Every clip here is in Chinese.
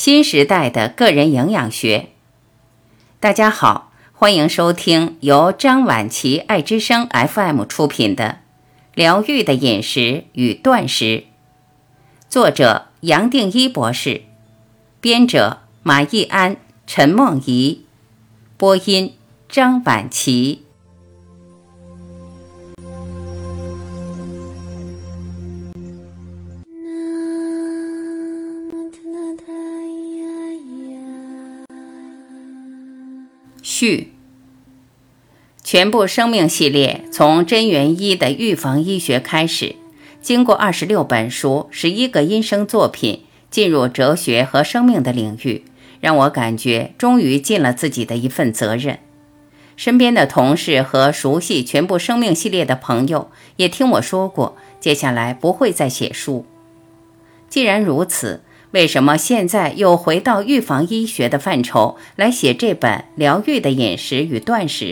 新时代的个人营养学。大家好，欢迎收听由张晚琪爱之声 FM 出品的《疗愈的饮食与断食》，作者杨定一博士，编者马义安、陈梦怡，播音张晚琪。序：全部生命系列从真元一的预防医学开始，经过二十六本书、十一个音声作品，进入哲学和生命的领域，让我感觉终于尽了自己的一份责任。身边的同事和熟悉全部生命系列的朋友也听我说过，接下来不会再写书。既然如此。为什么现在又回到预防医学的范畴来写这本《疗愈的饮食与断食》？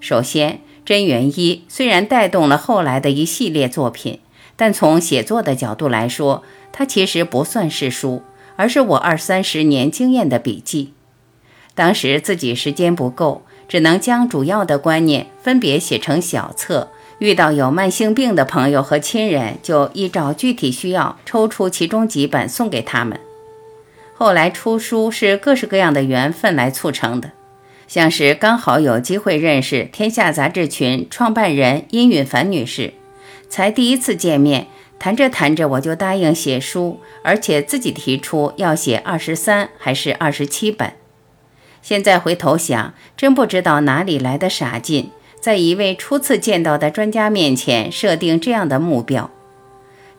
首先，真元一虽然带动了后来的一系列作品，但从写作的角度来说，它其实不算是书，而是我二三十年经验的笔记。当时自己时间不够，只能将主要的观念分别写成小册。遇到有慢性病的朋友和亲人，就依照具体需要抽出其中几本送给他们。后来出书是各式各样的缘分来促成的，像是刚好有机会认识天下杂志群创办人殷允凡女士，才第一次见面，谈着谈着我就答应写书，而且自己提出要写二十三还是二十七本。现在回头想，真不知道哪里来的傻劲。在一位初次见到的专家面前设定这样的目标，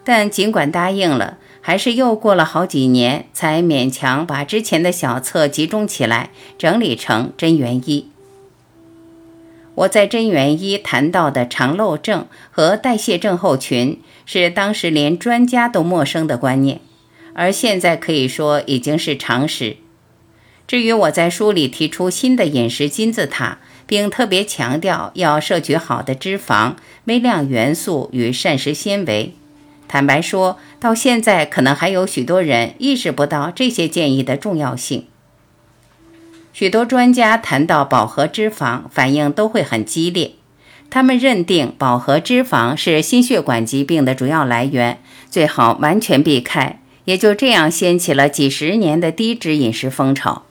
但尽管答应了，还是又过了好几年才勉强把之前的小册集中起来，整理成《真元一》。我在《真元一》谈到的肠漏症和代谢症候群，是当时连专家都陌生的观念，而现在可以说已经是常识。至于我在书里提出新的饮食金字塔。并特别强调要摄取好的脂肪、微量元素与膳食纤维。坦白说，到现在可能还有许多人意识不到这些建议的重要性。许多专家谈到饱和脂肪，反应都会很激烈。他们认定饱和脂肪是心血管疾病的主要来源，最好完全避开。也就这样掀起了几十年的低脂饮食风潮。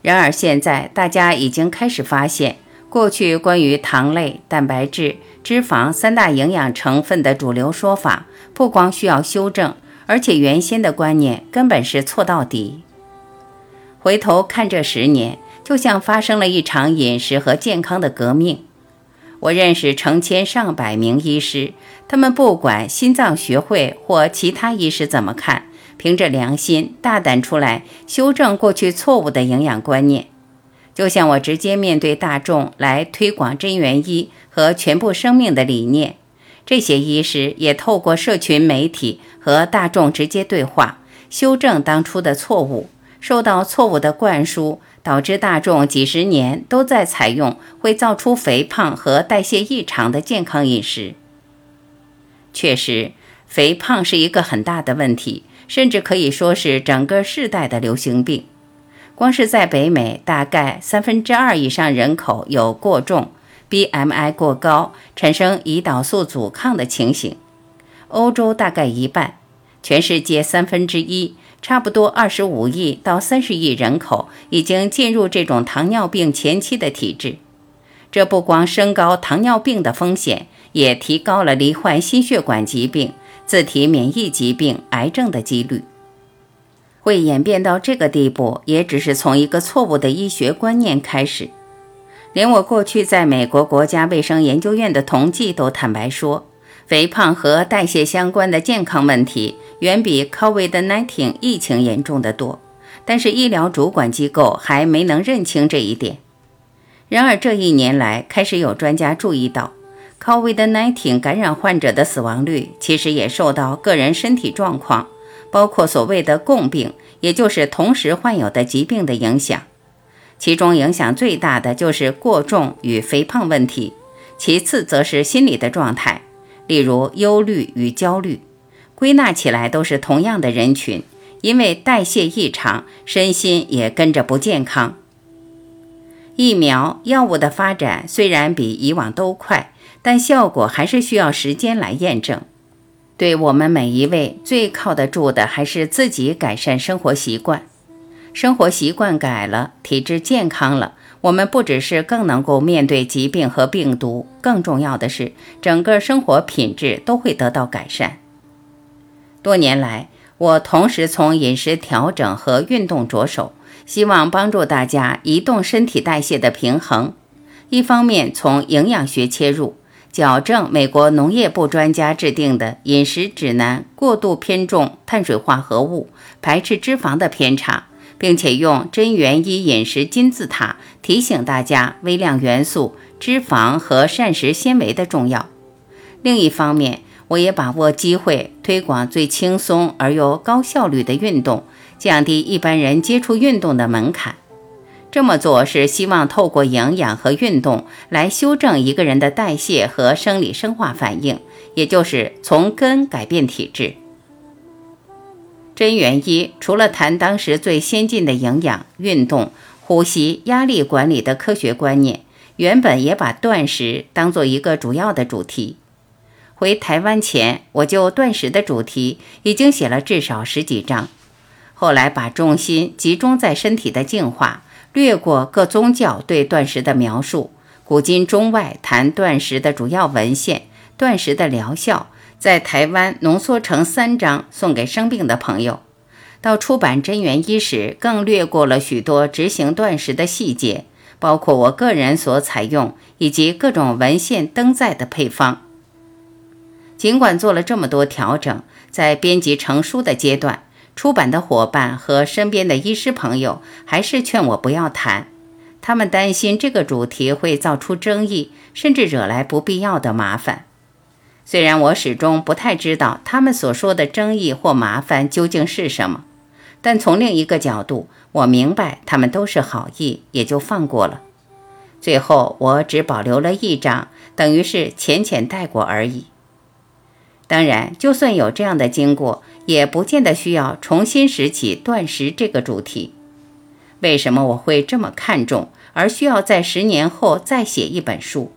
然而现在大家已经开始发现。过去关于糖类、蛋白质、脂肪三大营养成分的主流说法，不光需要修正，而且原先的观念根本是错到底。回头看这十年，就像发生了一场饮食和健康的革命。我认识成千上百名医师，他们不管心脏学会或其他医师怎么看，凭着良心大胆出来修正过去错误的营养观念。就像我直接面对大众来推广真元医和全部生命的理念，这些医师也透过社群媒体和大众直接对话，修正当初的错误。受到错误的灌输，导致大众几十年都在采用会造出肥胖和代谢异常的健康饮食。确实，肥胖是一个很大的问题，甚至可以说是整个世代的流行病。光是在北美，大概三分之二以上人口有过重、BMI 过高、产生胰岛素阻抗的情形；欧洲大概一半，全世界三分之一，差不多二十五亿到三十亿人口已经进入这种糖尿病前期的体质。这不光升高糖尿病的风险，也提高了罹患心血管疾病、自体免疫疾病、癌症的几率。会演变到这个地步，也只是从一个错误的医学观念开始。连我过去在美国国家卫生研究院的同济都坦白说，肥胖和代谢相关的健康问题远比 COVID-19 疫情严重的多。但是医疗主管机构还没能认清这一点。然而这一年来，开始有专家注意到，COVID-19 感染患者的死亡率其实也受到个人身体状况。包括所谓的共病，也就是同时患有的疾病的影响，其中影响最大的就是过重与肥胖问题，其次则是心理的状态，例如忧虑与焦虑，归纳起来都是同样的人群，因为代谢异常，身心也跟着不健康。疫苗药物的发展虽然比以往都快，但效果还是需要时间来验证。对我们每一位最靠得住的，还是自己改善生活习惯。生活习惯改了，体质健康了，我们不只是更能够面对疾病和病毒，更重要的是，整个生活品质都会得到改善。多年来，我同时从饮食调整和运动着手，希望帮助大家移动身体代谢的平衡。一方面从营养学切入，矫正美国农业部专家制定的饮食指南过度偏重碳水化合物、排斥脂肪的偏差。并且用真元一饮食金字塔提醒大家微量元素、脂肪和膳食纤维的重要。另一方面，我也把握机会推广最轻松而又高效率的运动，降低一般人接触运动的门槛。这么做是希望透过营养和运动来修正一个人的代谢和生理生化反应，也就是从根改变体质。真元一除了谈当时最先进的营养、运动、呼吸、压力管理的科学观念，原本也把断食当做一个主要的主题。回台湾前，我就断食的主题已经写了至少十几章。后来把重心集中在身体的净化，略过各宗教对断食的描述，古今中外谈断食的主要文献、断食的疗效。在台湾浓缩成三章送给生病的朋友，到出版真元一时，更略过了许多执行断食的细节，包括我个人所采用以及各种文献登载的配方。尽管做了这么多调整，在编辑成书的阶段，出版的伙伴和身边的医师朋友还是劝我不要谈，他们担心这个主题会造出争议，甚至惹来不必要的麻烦。虽然我始终不太知道他们所说的争议或麻烦究竟是什么，但从另一个角度，我明白他们都是好意，也就放过了。最后，我只保留了一章，等于是浅浅带过而已。当然，就算有这样的经过，也不见得需要重新拾起断食这个主题。为什么我会这么看重，而需要在十年后再写一本书？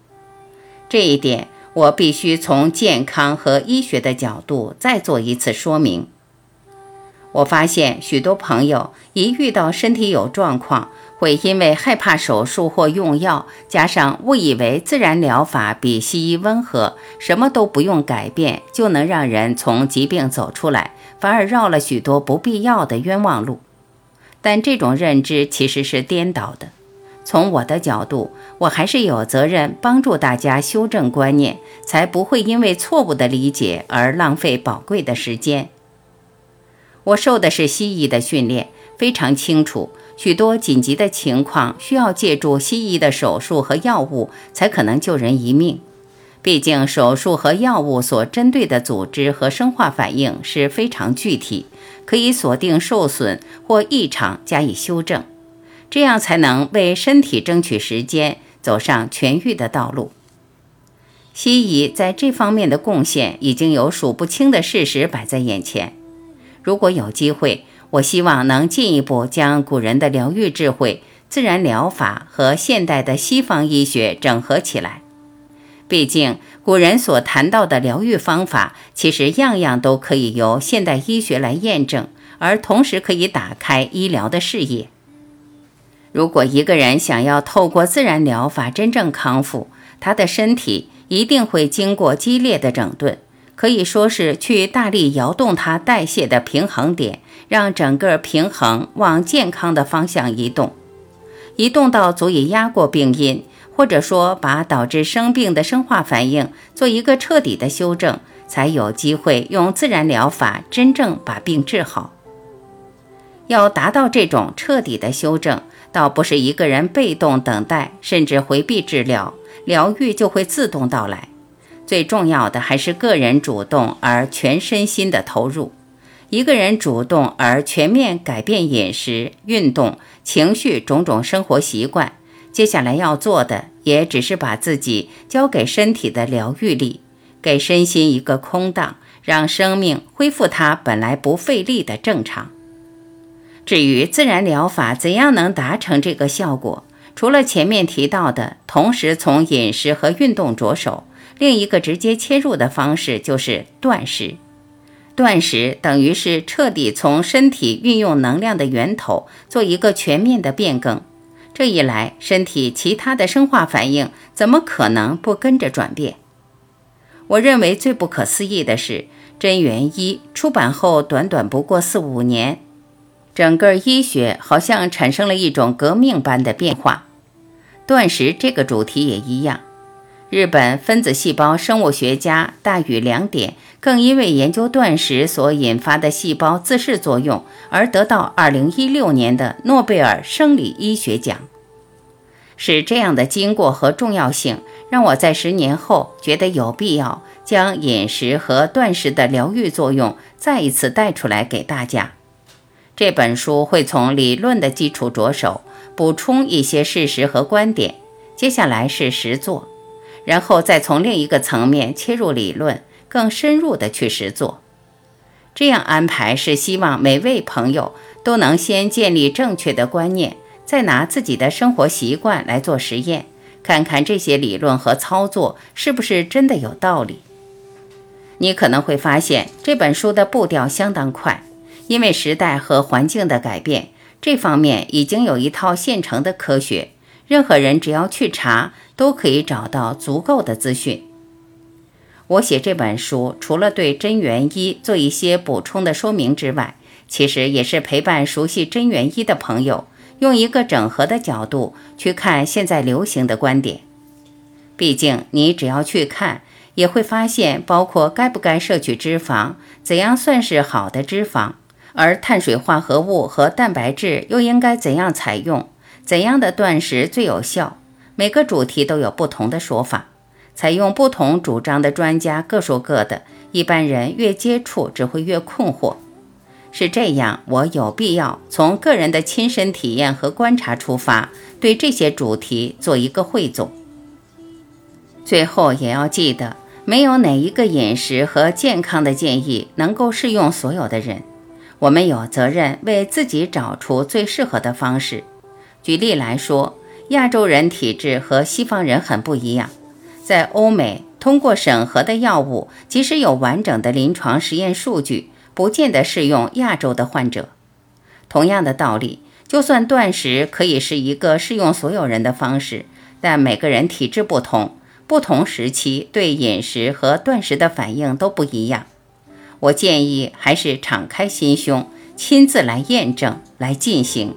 这一点。我必须从健康和医学的角度再做一次说明。我发现许多朋友一遇到身体有状况，会因为害怕手术或用药，加上误以为自然疗法比西医温和，什么都不用改变就能让人从疾病走出来，反而绕了许多不必要的冤枉路。但这种认知其实是颠倒的。从我的角度，我还是有责任帮助大家修正观念，才不会因为错误的理解而浪费宝贵的时间。我受的是西医的训练，非常清楚，许多紧急的情况需要借助西医的手术和药物才可能救人一命。毕竟，手术和药物所针对的组织和生化反应是非常具体，可以锁定受损或异常加以修正。这样才能为身体争取时间，走上痊愈的道路。西医在这方面的贡献已经有数不清的事实摆在眼前。如果有机会，我希望能进一步将古人的疗愈智慧、自然疗法和现代的西方医学整合起来。毕竟，古人所谈到的疗愈方法，其实样样都可以由现代医学来验证，而同时可以打开医疗的视野。如果一个人想要透过自然疗法真正康复，他的身体一定会经过激烈的整顿，可以说是去大力摇动他代谢的平衡点，让整个平衡往健康的方向移动，移动到足以压过病因，或者说把导致生病的生化反应做一个彻底的修正，才有机会用自然疗法真正把病治好。要达到这种彻底的修正。倒不是一个人被动等待，甚至回避治疗，疗愈就会自动到来。最重要的还是个人主动而全身心的投入。一个人主动而全面改变饮食、运动、情绪种种生活习惯，接下来要做的也只是把自己交给身体的疗愈力，给身心一个空档，让生命恢复它本来不费力的正常。至于自然疗法怎样能达成这个效果，除了前面提到的同时从饮食和运动着手，另一个直接切入的方式就是断食。断食等于是彻底从身体运用能量的源头做一个全面的变更。这一来，身体其他的生化反应怎么可能不跟着转变？我认为最不可思议的是，《真元一》出版后短短不过四五年，整个医学好像产生了一种革命般的变化。断食这个主题也一样。日本分子细胞生物学家大宇良典更因为研究断食所引发的细胞自噬作用而得到2016年的诺贝尔生理医学奖。是这样的经过和重要性，让我在十年后觉得有必要将饮食和断食的疗愈作用再一次带出来给大家。这本书会从理论的基础着手，补充一些事实和观点。接下来是实作。然后再从另一个层面切入理论，更深入的去实做。这样安排是希望每位朋友都能先建立正确的观念，再拿自己的生活习惯来做实验，看看这些理论和操作是不是真的有道理。你可能会发现这本书的步调相当快，因为时代和环境的改变，这方面已经有一套现成的科学。任何人只要去查，都可以找到足够的资讯。我写这本书，除了对真元一做一些补充的说明之外，其实也是陪伴熟悉真元一的朋友，用一个整合的角度去看现在流行的观点。毕竟，你只要去看，也会发现，包括该不该摄取脂肪，怎样算是好的脂肪，而碳水化合物和蛋白质又应该怎样采用。怎样的断食最有效？每个主题都有不同的说法，采用不同主张的专家各说各的，一般人越接触只会越困惑。是这样，我有必要从个人的亲身体验和观察出发，对这些主题做一个汇总。最后也要记得，没有哪一个饮食和健康的建议能够适用所有的人，我们有责任为自己找出最适合的方式。举例来说，亚洲人体质和西方人很不一样。在欧美，通过审核的药物，即使有完整的临床实验数据，不见得适用亚洲的患者。同样的道理，就算断食可以是一个适用所有人的方式，但每个人体质不同，不同时期对饮食和断食的反应都不一样。我建议还是敞开心胸，亲自来验证，来进行。